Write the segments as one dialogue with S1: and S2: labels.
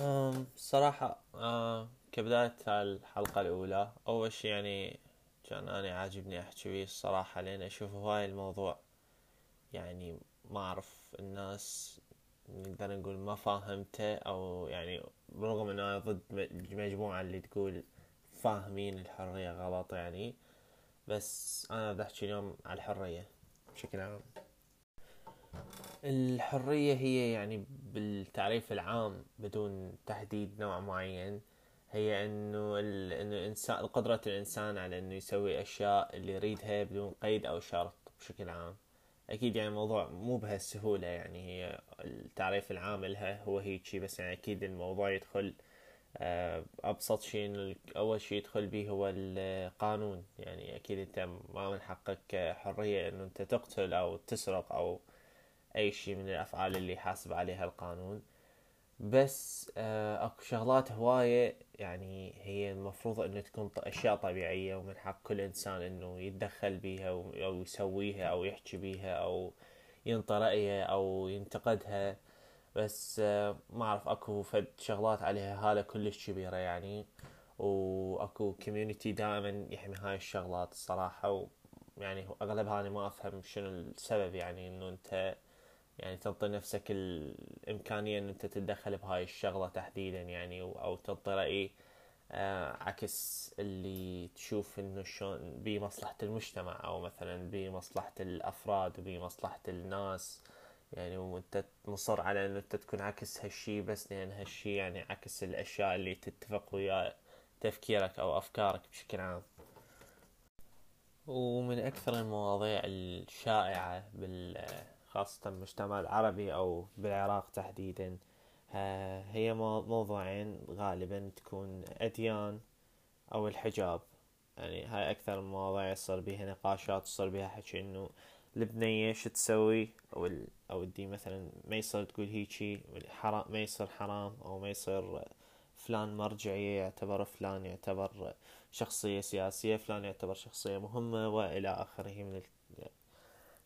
S1: أم، الصراحة أه كبداية الحلقة الأولى أول شي يعني كان أنا عاجبني أحكي بيه الصراحة لأن أشوف هواي الموضوع يعني ما أعرف الناس نقدر نقول ما فاهمته أو يعني برغم أن أنا ضد المجموعة اللي تقول فاهمين الحرية غلط يعني بس أنا بدي أحكي اليوم على الحرية بشكل عام. الحرية هي يعني بالتعريف العام بدون تحديد نوع معين هي إنه. إنه الانسان قدرة الإنسان على إنه يسوي أشياء اللي يريدها بدون قيد أو شرط بشكل عام أكيد يعني الموضوع مو بهالسهولة يعني هي التعريف العام لها هو هيجي بس يعني أكيد الموضوع يدخل آه، أبسط شيء أول شيء يدخل به هو القانون يعني أكيد أنت ما من حقك حرية إنه أنت تقتل أو تسرق أو أي شيء من الأفعال اللي يحاسب عليها القانون. بس آه، أكو شغلات هواية يعني هي المفروض إنه تكون أشياء طبيعية ومن حق كل إنسان إنه يتدخل بيها أو يسويها أو يحكي بيها أو ينطي رأيه أو ينتقدها. بس آه، ما أعرف أكو فد شغلات عليها هالة كلش كبيرة يعني. وأكو كوميونتي دائما يحمي هاي الشغلات الصراحة. و يعني هو أغلبها أنا ما أفهم شنو السبب يعني إنه أنت يعني تعطي نفسك الإمكانية إن أنت تتدخل بهاي الشغلة تحديدا يعني و- أو تعطي رأي آه، عكس اللي تشوف إنه شلون بمصلحة المجتمع أو مثلا بمصلحة الأفراد بمصلحة الناس. يعني وأنت مصر على إنه أنت تكون عكس هالشي بس لأن هالشي يعني عكس الأشياء اللي تتفق ويا تفكيرك أو أفكارك بشكل عام. ومن أكثر المواضيع الشائعة بال خاصة المجتمع العربي أو بالعراق تحديدا ها- هي مو- موضوعين غالبا تكون أديان أو الحجاب يعني هاي أكثر المواضيع يصير بيها نقاشات يصير بيها حكي إنه البنية شو تسوي أو ال... أو الدين مثلا ما يصير تقول هيجي حرام ما يصير حرام أو ما يصير فلان مرجعية يعتبر فلان يعتبر شخصية سياسية فلان يعتبر شخصية مهمة وإلى آخره من.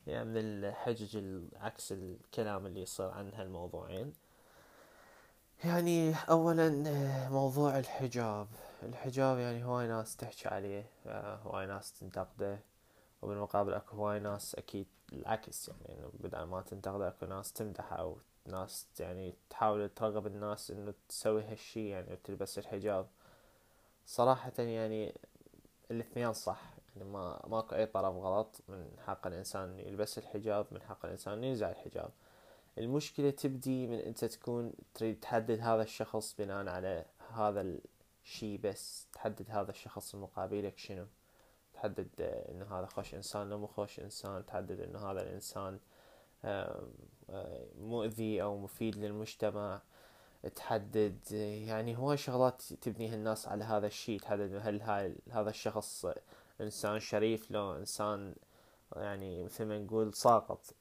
S1: يعني من الحجج ال- عكس الكلام اللي يصير عن هالموضوعين يعني أولا آه، موضوع الحجاب. الحجاب يعني هواي ناس تحكي عليه آه، هواي ناس تنتقده. وبالمقابل أكو هواي ناس أكيد العكس يعني إنه بدل ما تنتقده أكو ناس تمدحه أو ناس يعني تحاول ترغب الناس إنه تسوي هالشي يعني وتلبس الحجاب. صراحة يعني الاثنين صح. يعني ما ماكو أي طرف غلط من حق الإنسان يلبس الحجاب من حق الإنسان ينزع الحجاب. المشكلة تبدي من أنت تكون تريد تحدد هذا الشخص بناء على هذا الشي بس. تحدد هذا الشخص المقابلك شنو. تحدد آه، إنه هذا خوش إنسان لو مو خوش إنسان. تحدد إنه هذا الإنسان آم، آه، مؤذي أو مفيد للمجتمع. تحدد آه، يعني هواي شغلات تبنيها الناس على هذا الشيء تحدد هل هذا الشخص إنسان شريف لو إنسان يعني مثل ما نقول ساقط.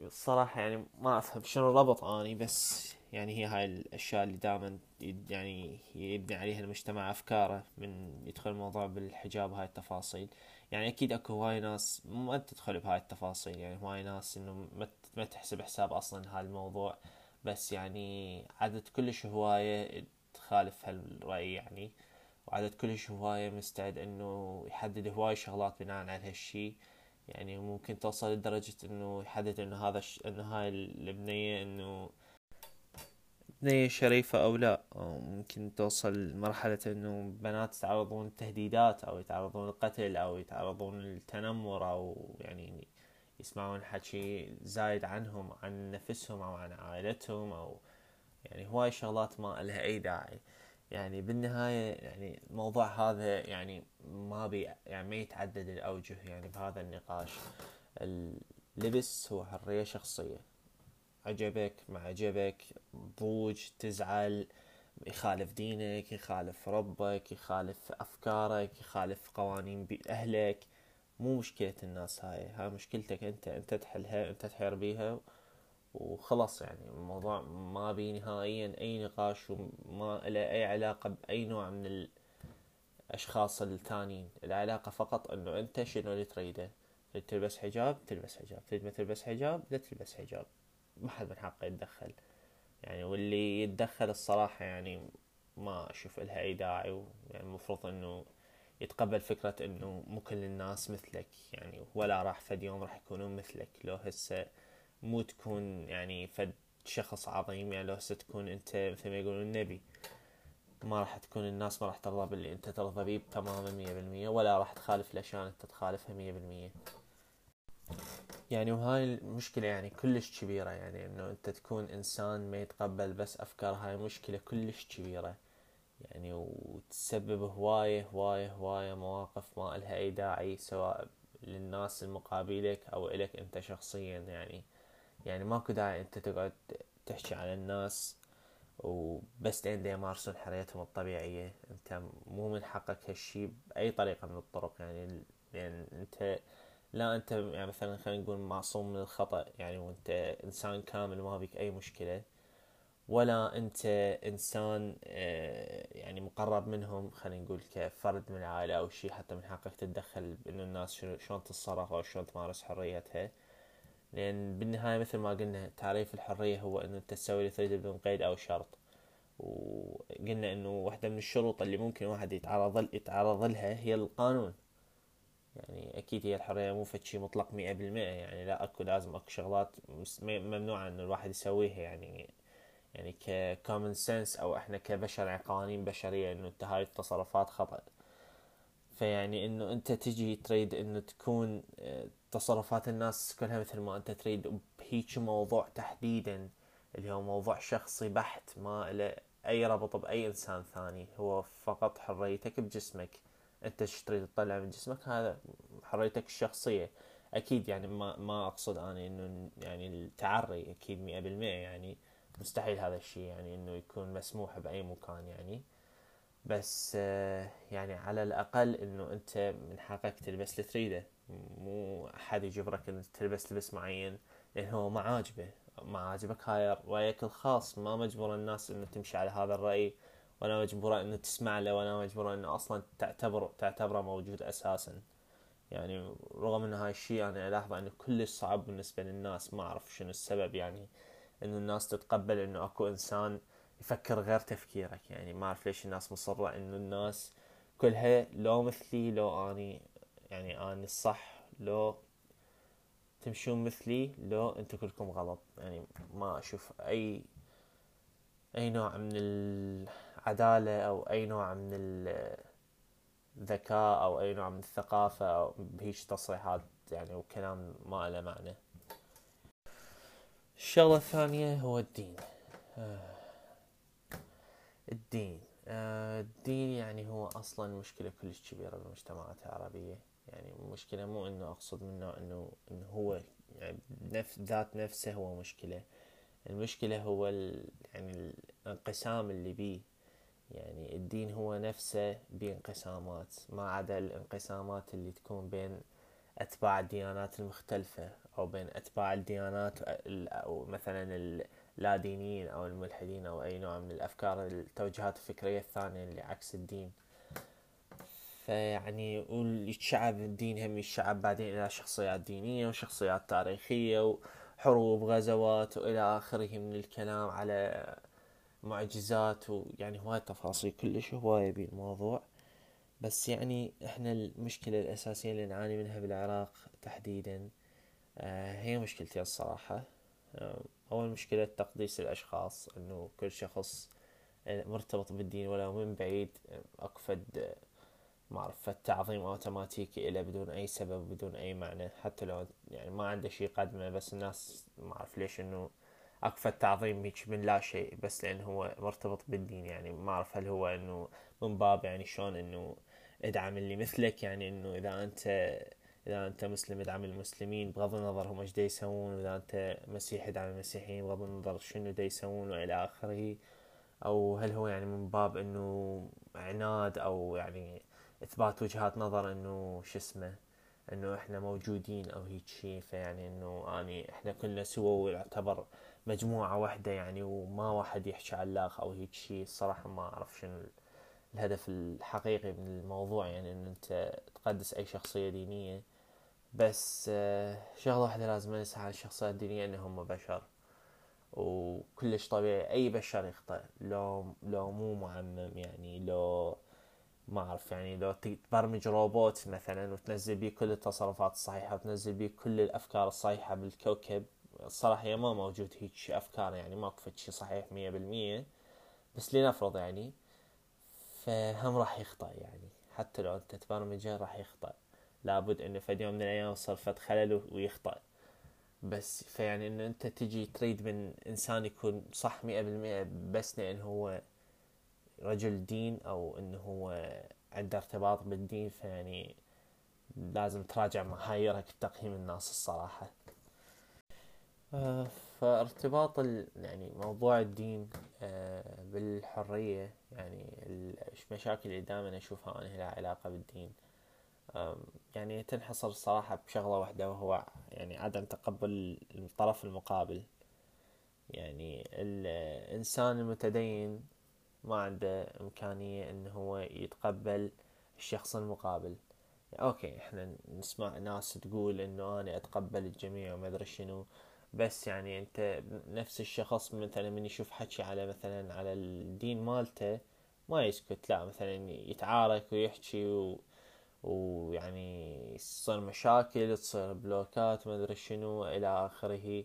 S1: الصراحة يعني ما أفهم شنو الربط أني بس يعني هي هاي الأشياء اللي دائما يعني يبني عليها المجتمع أفكاره من يدخل الموضوع بالحجاب هاي التفاصيل. يعني أكيد أكو هواي ناس ما تدخل بهاي التفاصيل يعني هواي ناس إنه ما تحسب حساب أصلا هالموضوع. بس يعني عدد كلش هواية تخالف هالرأي يعني. وعدد كلش هواية مستعد إنه يحدد هواي شغلات بناء على هالشي. يعني ممكن توصل لدرجة إنه يحدد إنه هذا الش... إنه هاي البنية إنه بنية شريفة أو لا. أو ممكن توصل لمرحلة إنه بنات يتعرضون لتهديدات أو يتعرضون للقتل أو يتعرضون للتنمر أو يعني يسمعون حكي زايد عنهم عن نفسهم أو عن عائلتهم أو يعني هواي شغلات ما لها أي داعي. يعني بالنهاية يعني الموضوع هذا يعني ما بي يعني ما يتعدد الأوجه يعني بهذا النقاش. اللبس هو حرية شخصية. عجبك ما عجبك ضوج تزعل يخالف دينك يخالف ربك يخالف أفكارك يخالف قوانين أهلك. مو مشكلة الناس هاي هاي مشكلتك أنت. أنت تحلها أنت تحير بيها وخلص يعني الموضوع ما بي نهائيا أي نقاش وما له أي علاقة بأي نوع من الأشخاص الثانيين. العلاقة فقط أنه أنت شنو اللي تريده؟ تريد تلبس حجاب؟ تلبس حجاب. تريد ما تلبس حجاب؟ لا تلبس حجاب. ما حد من حقه يتدخل. يعني واللي يتدخل الصراحة يعني ما أشوف لها أي داعي يعني المفروض إنه يتقبل فكرة إنه مو كل الناس مثلك. يعني ولا راح فد يوم راح يكونون مثلك. لو هسه مو تكون يعني فد شخص عظيم يعني لو هسه تكون أنت مثل ما يقولون نبي. ما راح تكون الناس ما راح ترضى باللي أنت ترضى بيه تماما مية بالمية ولا راح تخالف الاشياء أنت تخالفها مية بالمية. يعني وهاي المشكلة يعني كلش كبيرة يعني إنه أنت تكون إنسان ما يتقبل بس أفكار هاي مشكلة كلش كبيرة. يعني وتسبب هواية هواية هواية مواقف ما إلها أي داعي سواء للناس المقابلك أو إلك أنت شخصيا يعني يعني ماكو داعي أنت تقعد تحكي على الناس وبس لين يمارسون حريتهم الطبيعية. أنت مو من حقك هالشي بأي طريقة من الطرق. يعني يعني أنت لا أنت يعني مثلا خلينا نقول معصوم من الخطأ. يعني وأنت إنسان كامل ما بيك أي مشكلة. ولا انت إنسان آه، يعني مقرب منهم خلينا نقول كفرد من العائلة أو شيء حتى من حقك تتدخل بانه الناس شلون تتصرف أو شلون تمارس حريتها. لأن بالنهاية مثل ما قلنا تعريف الحرية هو إنه أنت تسوي اللي تريده بدون قيد أو شرط. وقلنا إنه واحدة من الشروط اللي ممكن واحد يتعرض يتعرض لها هي القانون. يعني أكيد هي الحرية مو شيء مطلق مئة بالمئة. يعني لا أكو لازم أكو شغلات ممنوعة إنه الواحد يسويها. يعني يعني ككومن سنس أو إحنا كبشر يعني قوانين بشرية إنه إنت هاي التصرفات خطأ. فيعني إنه أنت تجي تريد إنه تكون آه، تصرفات الناس كلها مثل ما أنت تريد بهيك موضوع تحديدا اللي هو موضوع شخصي بحت ما له أي ربط بأي إنسان ثاني. هو فقط حريتك بجسمك. أنت إيش تريد تطلع من جسمك؟ هذا حريتك الشخصية. أكيد يعني ما ما أقصد أنا إنه يعني التعري أكيد مئة بالمئة يعني مستحيل هذا الشيء يعني إنه يكون مسموح بأي مكان يعني. بس آه، يعني على الأقل إنه أنت من حقك تلبس اللي تريده مو أحد يجبرك إنك تلبس لبس معين لأن هو ما عاجبه. ما عاجبك هاي رأيك الخاص. ما مجبور الناس إنه تمشي على هذا الرأي ولا مجبورة إنه تسمع له ولا مجبورة إنه أصلا تعتبر تعتبره موجود أساسا. يعني رغم إن هاي الشيء أنا ألاحظه إنه كلش صعب بالنسبة للناس. ما أعرف شنو السبب يعني إنه الناس تتقبل إنه أكو إنسان يفكر غير تفكيرك. يعني ما أعرف ليش الناس مصرة إنه الناس كلها لو مثلي لو أني يعني أني الصح لو تمشون مثلي لو أنتم كلكم غلط. يعني ما أشوف أي أي نوع من العدالة أو أي نوع من الذكاء أو أي نوع من الثقافة أو بهيش تصريحات يعني وكلام ما له معنى. الشغلة الثانية هو الدين. آه، الدين. آه، الدين يعني هو أصلا مشكلة كلش كبيرة بالمجتمعات العربية. يعني المشكلة مو إنه أقصد منه إنه إنه هو يعني نفس ذات نفسه هو مشكلة. المشكلة هو يعني الانقسام اللي بيه. يعني الدين هو نفسه بانقسامات. ما عدا الانقسامات اللي تكون بين أتباع الديانات المختلفة أو بين أتباع الديانات أو مثلا اللادينيين أو الملحدين أو أي نوع من الأفكار التوجهات الفكرية الثانية اللي عكس الدين. فيعني والشعب الدين هم الشعب بعدين إلى شخصيات دينية وشخصيات تاريخية وحروب غزوات وإلى آخره من الكلام على معجزات ويعني هواي تفاصيل كلش هواية بالموضوع بس يعني إحنا المشكلة الأساسية اللي نعاني منها بالعراق تحديدا آه، هي مشكلتي الصراحة. أول مشكلة تقديس الأشخاص إنه كل شخص مرتبط بالدين ولو من بعيد أقفد ما أعرف تعظيم أوتوماتيكي إلى بدون أي سبب بدون أي معنى. حتى لو يعني ما عنده شيء قدمه بس الناس ما أعرف ليش إنه أكفى التعظيم هيك من لا شيء بس لأن هو مرتبط بالدين. يعني ما أعرف هل هو إنه من باب يعني شلون إنه إدعم اللي مثلك يعني إنه إذا أنت إذا أنت مسلم ادعم المسلمين بغض النظر هم إيش دا يسوون وإذا أنت مسيحي ادعم المسيحيين بغض النظر شنو دا يسوون وإلى آخره. أو هل هو يعني من باب إنه عناد أو يعني إثبات وجهات نظر إنه شو اسمه إنه إحنا موجودين أو هيك شيء فيعني إنه أني إحنا كلنا سوا ويعتبر مجموعة واحدة يعني وما واحد يحكي على الآخر أو هيك شيء الصراحة ما أعرف شنو الهدف الحقيقي من الموضوع. يعني إن أنت تقدس أي شخصية دينية بس آه، شغلة واحدة لازم ننسى عن الشخصيات الدينية إنهم بشر. وكلش طبيعي أي بشر يخطئ. لو لو مو معمم يعني لو ما أعرف يعني لو تبرمج روبوت مثلا وتنزل بيه كل التصرفات الصحيحة وتنزل بيه كل الأفكار الصحيحة بالكوكب الصراحة ما موجود هيك أفكار يعني ماكو شيء صحيح مية بالمية بس لنفرض يعني فهم راح يخطأ يعني. حتى لو أنت تبرمجه راح يخطأ لابد إنه في يوم من الأيام يصير فد خلل ويخطأ. بس فيعني إنه أنت تجي تريد من إنسان يكون صح مئة بالمئة بس لأن هو رجل دين أو إنه هو عنده ارتباط بالدين فيعني لازم تراجع معاييرك بتقييم الناس الصراحة. آه، فارتباط يعني موضوع الدين آه، بالحرية يعني المشاكل اللي دائما أشوفها أنا لها علاقة بالدين. يعني تنحصر الصراحة بشغلة واحدة وهو يعني عدم تقبل الطرف المقابل. يعني الإنسان المتدين ما عنده إمكانية إنه هو يتقبل الشخص المقابل. okay إحنا نسمع ناس تقول إنه أنا أتقبل الجميع وما أدري شنو بس يعني أنت نفس الشخص مثلا من يشوف حكي على مثلا على الدين مالته ما يسكت لا مثلا يتعارك ويحكي و ويعني تصير مشاكل تصير بلوكات ما أدري شنو إلى آخره.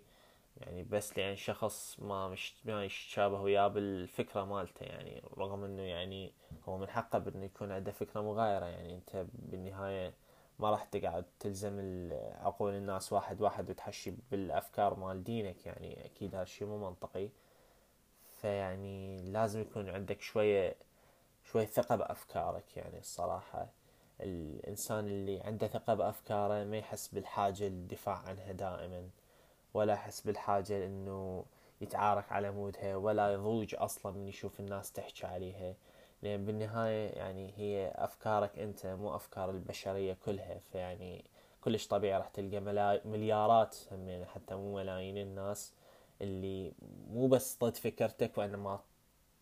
S1: يعني بس لأن شخص ما مش ما يتشابه وياه بالفكرة مالته يعني رغم إنه يعني هو من حقه بإنه يكون عنده فكرة مغايرة. يعني أنت بالنهاية ما راح تقعد تلزم عقول الناس واحد واحد وتحشي بالأفكار مال دينك. يعني أكيد هذا الشيء مو منطقي. فيعني لازم يكون عندك شوية شوية ثقة بأفكارك يعني الصراحة. الإنسان اللي عنده ثقة بأفكاره ما يحس بالحاجة للدفاع عنها دائما ولا يحس بالحاجة إنه يتعارك على مودها ولا يضوج أصلا من يشوف الناس تحكي عليها. لأن بالنهاية يعني هي أفكارك أنت مو أفكار البشرية كلها. فيعني كلش طبيعي راح تلقى مليارات همين حتى مو ملايين الناس اللي مو بس ضد فكرتك وإنما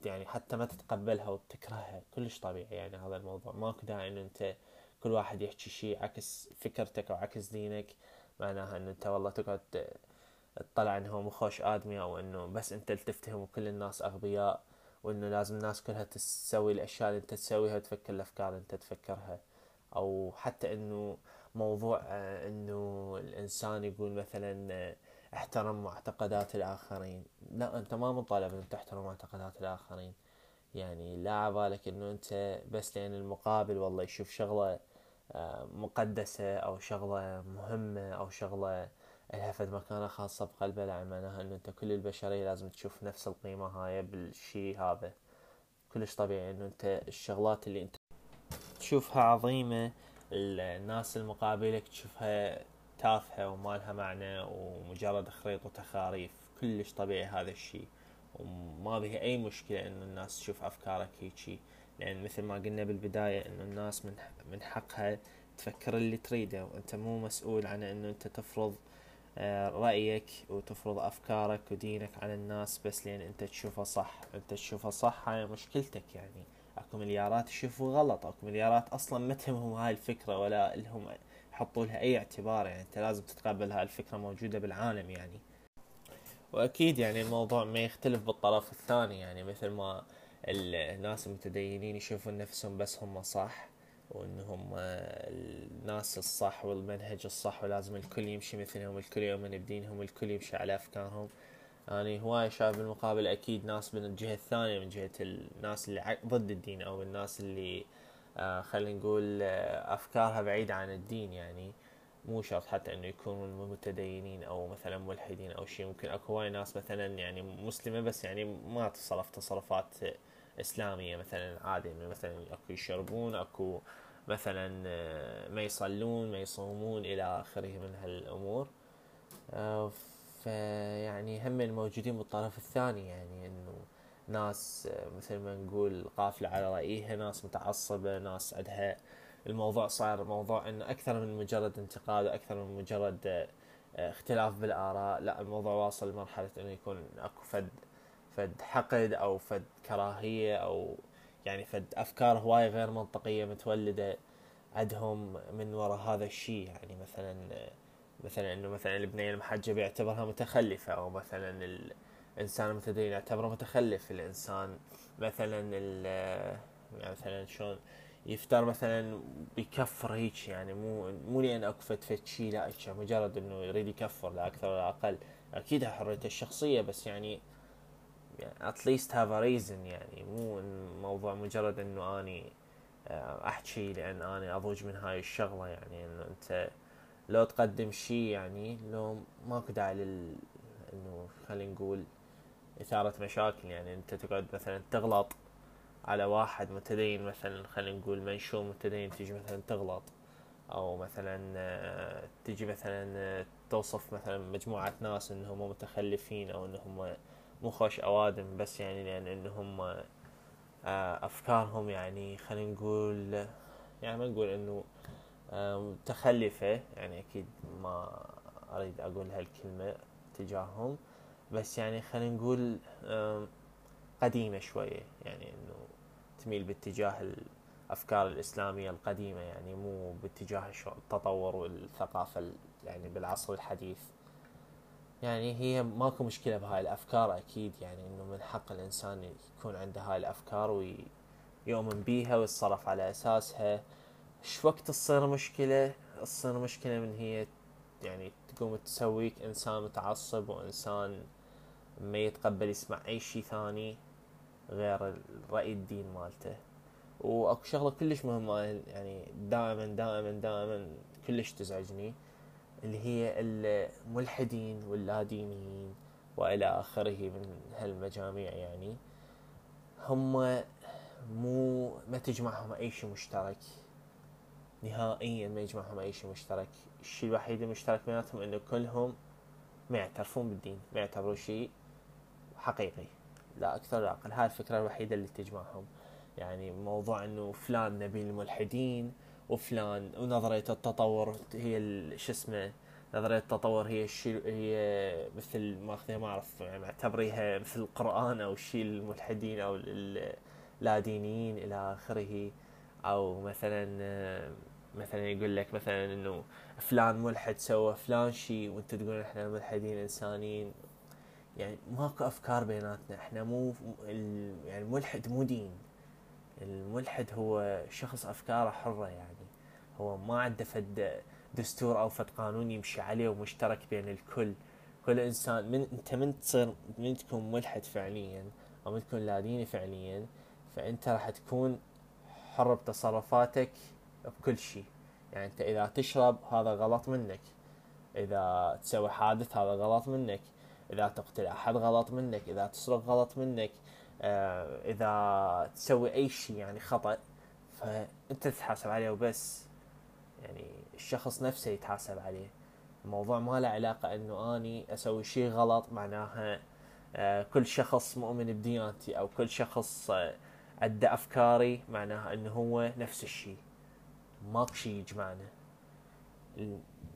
S1: يعني حتى ما تتقبلها وتكرهها. كلش طبيعي يعني هذا الموضوع. ماكو داعي انه أنت كل واحد يحكي شيء عكس فكرتك أو عكس دينك معناها إنه أنت والله تقعد تطلع إنه هو مخوش آدمي أو إنه بس أنت اللي تفتهم وكل الناس أغبياء وإنه لازم الناس كلها تسوي الأشياء اللي أنت تسويها وتفكر الأفكار اللي أنت تفكرها. أو حتى إنه موضوع آه، إنه الإنسان يقول مثلا آه، احترم معتقدات الآخرين. لا أنت ما مطالب أن تحترم معتقدات الآخرين. يعني لا عبالك أنه أنت بس لأن المقابل والله يشوف شغلة آه، مقدسة أو شغلة مهمة أو شغلة لها فد مكانة خاصة بقلبه لا معناها أنه أنت كل البشرية لازم تشوف نفس القيمة هاي بالشي هذا. كلش طبيعي أنه أنت الشغلات اللي أنت تشوفها عظيمة الناس المقابلك تشوفها تافهة وما لها معنى ومجرد خريط وتخاريف. كلش طبيعي هذا الشيء وما به أي مشكلة إنه الناس تشوف أفكارك هيجي. لأن مثل ما قلنا بالبداية إنه الناس من من حقها تفكر اللي تريده وأنت مو مسؤول عن إنه أنت تفرض آه، رأيك وتفرض أفكارك ودينك على الناس بس لأن أنت تشوفه صح. أنت تشوفه صح هاي مشكلتك يعني. أكو مليارات يشوفوا غلط. أكو مليارات أصلا ما تهمهم هاي الفكرة ولا لهم يحطوا لها أي اعتبار يعني. أنت لازم تتقبل هاي الفكرة موجودة بالعالم يعني. وأكيد يعني الموضوع ما يختلف بالطرف الثاني يعني. مثل ما الناس المتدينين يشوفون نفسهم بس هم صح وانهم الناس الصح والمنهج الصح ولازم الكل يمشي مثلهم الكل يؤمن بدينهم الكل يمشي على أفكارهم. يعني هواي شايف بالمقابل أكيد ناس من الجهة الثانية من جهة الناس اللي ضد الدين أو الناس اللي آه خلينا نقول آه أفكارها بعيدة عن الدين. يعني مو شرط حتى إنه يكونوا متدينين أو مثلا ملحدين أو شيء ممكن أكو هواي ناس مثلا يعني مسلمة بس يعني ما تصرف تصرفات إسلامية مثلا عادي إنه مثلا أكو يشربون أكو مثلا آه، ما يصلون ما يصومون إلى آخره من هالأمور. آه، فيعني هم الموجودين بالطرف الثاني يعني إنه ناس مثل ما نقول قافلة على رأيها ناس متعصبة ناس عندها الموضوع صار موضوع إنه أكثر من مجرد انتقاد وأكثر من مجرد آه، اختلاف بالآراء. لا الموضوع واصل لمرحلة إنه يكون أكو فد فد حقد أو فد كراهية أو يعني فد أفكار هواي غير منطقية متولدة عندهم من وراء هذا الشيء. يعني مثلا مثلا إنه مثلا البنية المحجبة يعتبرها متخلفة أو مثلا الإنسان المتدين يعتبره متخلف. الإنسان مثلا يعني مثلا شلون يفتر مثلا بيكفر هيك يعني مو مو لأن أكو فد شيء لا مجرد إنه يريد يكفر لا أكثر ولا أقل. أكيد حريته الشخصية بس يعني يعني at least have a reason يعني. مو موضوع مجرد إنه أني آه، أحكي لأن أني أضوج من هاي الشغلة يعني. إنه أنت لو تقدم شيء يعني لو ماكو داعي لل إنه خلينا نقول إثارة مشاكل يعني. أنت تقعد مثلا تغلط على واحد متدين مثلا خلينا نقول منشور متدين تيجي مثلا تغلط. أو مثلا آه، تجي مثلا آه، توصف مثلا مجموعة ناس إنهم متخلفين أو إنهم مو خوش أوادم بس يعني لأن انهم آه، أفكارهم يعني خلينا نقول يعني ما نقول إنه متخلفة يعني أكيد ما أريد أقول هالكلمة تجاههم بس يعني خلينا نقول قديمة شوية يعني إنه تميل باتجاه الأفكار الإسلامية القديمة يعني مو باتجاه التطور والثقافة يعني بالعصر الحديث. يعني هي ماكو مشكلة بهاي الأفكار أكيد يعني إنه من حق الإنسان يكون عنده هاي الأفكار ويؤمن بيها ويتصرف على أساسها. إيش وقت تصير مشكلة؟ تصير مشكلة من هي يعني تقوم تسويك إنسان متعصب وإنسان ما يتقبل يسمع أي شيء ثاني غير رأي الدين مالته. وأكو شغلة كلش مهمة يعني دائما دائما دائما كلش تزعجني. اللي هي الملحدين واللادينيين وإلى آخره من هالمجاميع يعني هم مو ما تجمعهم أي شيء مشترك. نهائيا ما يجمعهم أي شيء مشترك. الشيء الوحيد المشترك بيناتهم إنه كلهم ما يعترفون بالدين ما يعتبروا شيء حقيقي. لا أكثر لا أقل. هاي الفكرة الوحيدة اللي تجمعهم. يعني موضوع إنه فلان نبي الملحدين وفلان ونظرية التطور هي شو اسمه نظرية التطور هي الشيء هي مثل ماخذها ما أعرف معتبريها مثل القرآن أو الشيء الملحدين أو لا دينيين إلى آخره. أو مثلا مثلا يقول لك مثلا إنه فلان ملحد سوى فلان شيء وأنت تقول إحنا ملحدين إنسانيين. يعني ماكو أفكار بيناتنا إحنا مو يعني الملحد مو دين. الملحد هو شخص أفكاره حرة يعني. هو ما عنده فد دستور أو فد قانون يمشي عليه ومشترك بين الكل. كل إنسان من أنت من تصير من تكون ملحد فعليا أو من تكون لا ديني فعليا فأنت راح تكون حر بتصرفاتك بكل شيء. يعني أنت إذا تشرب هذا غلط منك إذا تسوي حادث هذا غلط منك إذا تقتل أحد غلط منك إذا تسرق غلط منك آه إذا تسوي أي شيء يعني خطأ فأنت تتحاسب عليه وبس. يعني الشخص نفسه يتحاسب عليه. الموضوع ما له علاقة إنه أني أسوي شيء غلط معناها آه كل شخص مؤمن بديانتي أو كل شخص آه عنده أفكاري معناها إنه هو نفس الشيء ماكو شيء يجمعنا.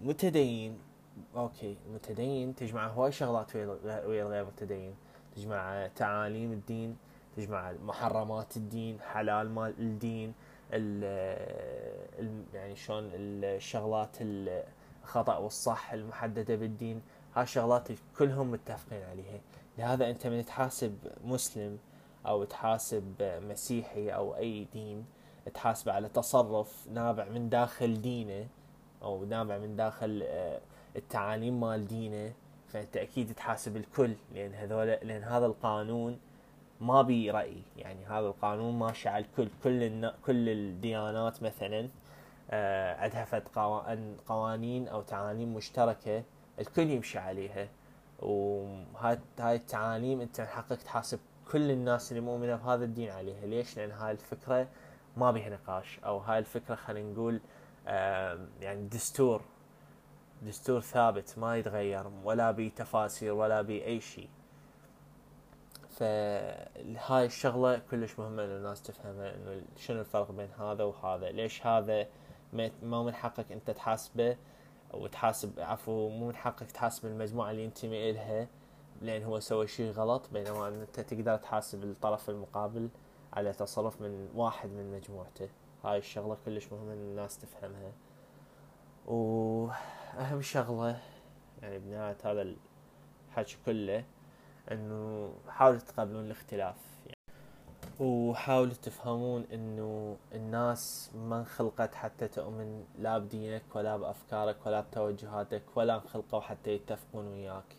S1: المتدين okay المتدين تجمع هواي شغلات ويا الغير متدين. تجمع تعاليم الدين تجمع محرمات الدين حلال مال الدين. ال يعني شلون الشغلات الخطأ والصح المحددة بالدين هاي الشغلات كلهم متفقين عليها. لهذا أنت من تحاسب مسلم أو تحاسب مسيحي أو أي دين تحاسب على تصرف نابع من داخل دينه أو نابع من داخل آه، التعاليم مال دينه فأنت أكيد تحاسب الكل لأن هذول لأن هذا القانون ما بي رأي. يعني هذا القانون ماشي على الكل كل النا كل الديانات مثلا آه عندها فد قوانين أو تعاليم مشتركة الكل يمشي عليها. وهاي هاي التعاليم أنت حقك تحاسب كل الناس اللي مؤمنة بهذا الدين عليها. ليش؟ لأن هاي الفكرة ما بيها نقاش. أو هاي الفكرة خلينا نقول آه يعني دستور. دستور ثابت ما يتغير. ولا بي تفاسير ولا بي أي شيء. فهاي الشغلة كلش مهمة ان الناس تفهمها إنه شنو الفرق بين هذا وهذا؟ ليش هذا ما من حقك أنت تحاسبه؟ أو تحاسب عفوا مو من حقك تحاسب المجموعة اللي ينتمي إلها لأن هو سوى شيء غلط بينما أنت تقدر تحاسب الطرف المقابل على تصرف من واحد من مجموعته. هاي الشغلة كلش مهمة إن الناس تفهمها. وأهم شغلة يعني بنهايه هذا الحكي كله إنه حاولوا تتقبلون الاختلاف يعني. وحاولوا تفهمون إنه الناس ما انخلقت حتى تؤمن لا بدينك ولا بأفكارك ولا بتوجهاتك ولا انخلقوا حتى يتفقون وياك.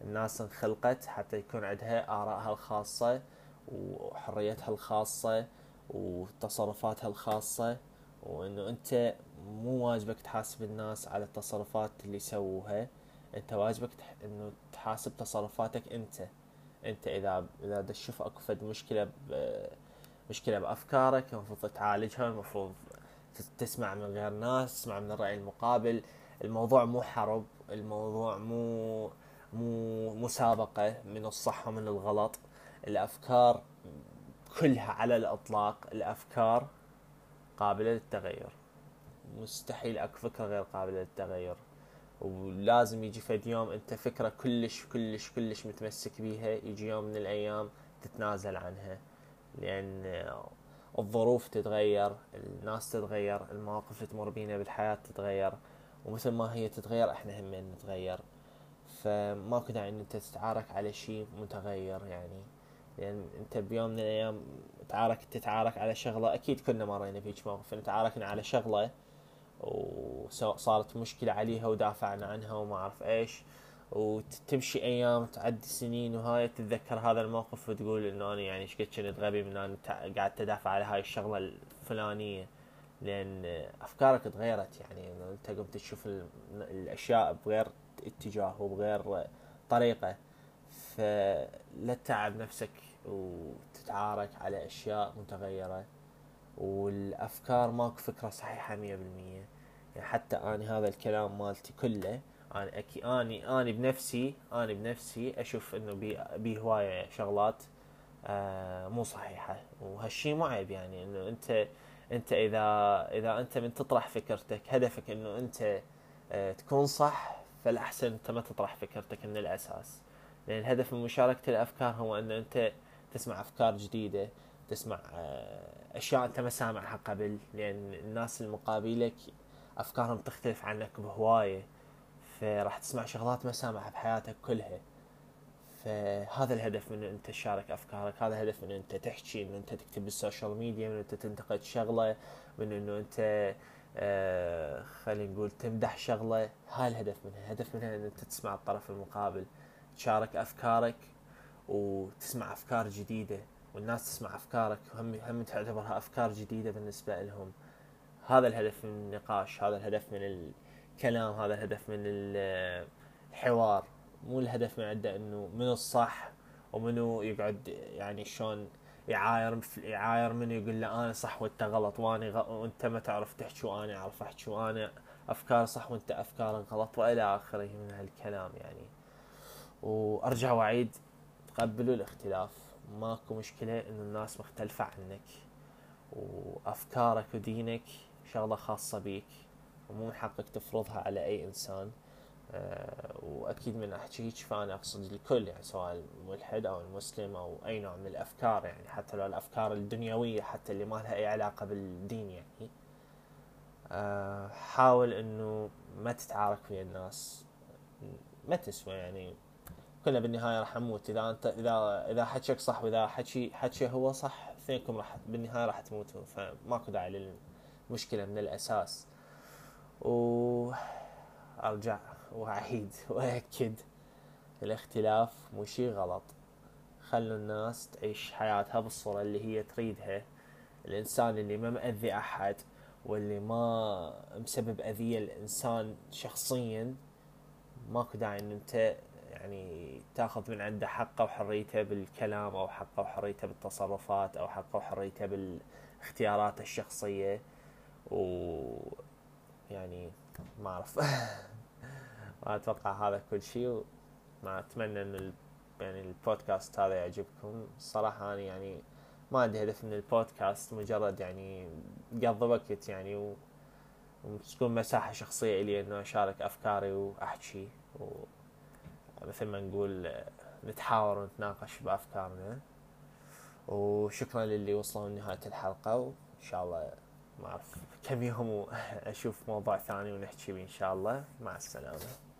S1: الناس انخلقت حتى يكون عندها آرائها الخاصة وحريتها الخاصة وتصرفاتها الخاصة وإنه أنت مو واجبك تحاسب الناس على التصرفات اللي يسووها. أنت واجبك إنه تحاسب تصرفاتك انت. انت اذا اذا تشوف اكو فد مشكلة مشكلة بأفكارك المفروض تعالجها المفروض تسمع من غير ناس تسمع من الرأي المقابل. الموضوع مو حرب الموضوع مو مو مسابقه من الصح ومن الغلط. الأفكار كلها على الإطلاق الأفكار قابلة للتغير. مستحيل اكو فكره غير قابلة للتغير. ولازم يجي فد يوم انت فكرة كلش كلش كلش متمسك بيها يجي يوم من الأيام تتنازل عنها. لأن الظروف تتغير الناس تتغير المواقف اللي تمر بينا بالحياة تتغير. ومثل ما هي تتغير إحنا هم نتغير. فماكو داعي إن أنت تتعارك على شيء متغير يعني. لأن أنت بيوم من الأيام تعارك تتعارك على شغلة. أكيد كنا مرينا فيك موقف. تعاركنا على شغلة وصارت مشكلة عليها ودافعنا عنها وما أعرف إيش. وتمشي أيام تعدي سنين وهاي تتذكر هذا الموقف وتقول إنه أنا يعني إيش قد كنت غبي من أنا قاعد تدافع على هاي الشغلة الفلانية. لأن أفكارك تغيرت يعني أنت قمت تشوف الأشياء بغير اتجاه وبغير طريقة. فلا تتعب نفسك وتتعارك على أشياء متغيرة. والأفكار ماكو فكرة صحيحة مية بالمية. يعني حتى اني هذا الكلام مالتي كله أنا اكي أني أني بنفسي أني بنفسي أشوف إنه بي, بي هواية شغلات آه مو صحيحة. وهالشي مو عيب يعني إنه أنت أنت إذا إذا أنت من تطرح فكرتك هدفك إنه أنت آه تكون صح فالأحسن أنت ما تطرح فكرتك من الأساس. لأن الهدف من مشاركة الأفكار هو إنه أنت تسمع أفكار جديدة تسمع آه أشياء أنت ما سامعها قبل لأن الناس المقابلك أفكارهم تختلف عنك بهواية فراح تسمع شغلات ما سامعها بحياتك كلها. فهذا الهدف من انت تشارك أفكارك هذا الهدف من أنت تحكي من أنت تكتب بالسوشيال ميديا من أنت تنتقد شغلة من انه أنت آه خلينا نقول تمدح شغلة. هاي الهدف منها. الهدف منها أن أنت تسمع الطرف المقابل تشارك أفكارك وتسمع أفكار جديدة. والناس تسمع أفكارك هم هم تعتبرها أفكار جديدة بالنسبة لهم. هذا الهدف من النقاش هذا الهدف من الكلام هذا الهدف من الحوار. مو الهدف من عنده إنه منو الصح ومنو يقعد يعني شلون يعاير يعاير منو يقول له أنا صح وأنت غلط وأنا غ... وأنت ما تعرف تحكي وأنا أعرف أحكي وأنا أفكار صح وأنت افكارك غلط وإلى آخره من هالكلام يعني. وأرجع وأعيد تقبلوا الاختلاف. ماكو مشكلة انه الناس مختلفة عنك وأفكارك ودينك شغلة خاصة بيك ومو من حقك تفرضها على أي إنسان. أه وأكيد من احكيك فأنا أقصد الكل يعني سواء الملحد أو المسلم أو أي نوع من الأفكار يعني حتى لو الأفكار الدنيوية حتى اللي ما لها أي علاقة بالدين يعني. أه حاول إنه ما تتعارك ويا الناس ما تسوى يعني. كلنا بالنهاية راح نموت إذا أنت إذا إذا حكيك صح وإذا حكي حكي هو صح اثنينكم راح بالنهاية راح تموتون. فماكو داعي للمشكلة من الأساس. و أرجع وأعيد واكد الاختلاف مو شي غلط. خلوا الناس تعيش حياتها بالصورة اللي هي تريدها. الإنسان اللي ما مأذي أحد واللي ما مسبب أذية الإنسان شخصيا ماكو داعي إن أنت يعني تاخذ من عنده حقه وحريته بالكلام أو حقه وحريته بالتصرفات أو حقه وحريته بالاختيارات الشخصية. و يعني ما أعرف. ما أتوقع هذا كل شيء ما أتمنى إن ال... يعني البودكاست هذا يعجبكم. الصراحه أنا يعني ما عندي هدف من البودكاست مجرد يعني قضي وقت يعني و... وتكون مساحة شخصية إلي إنه أشارك أفكاري وأحكي. و... مثل ما نقول نتحاور ونتناقش بأفكارنا. وشكرا للي وصلوا لنهاية الحلقة وإن شاء الله ما أعرف كم يوم وأشوف موضوع ثاني ونحكي إن شاء الله. مع السلامة.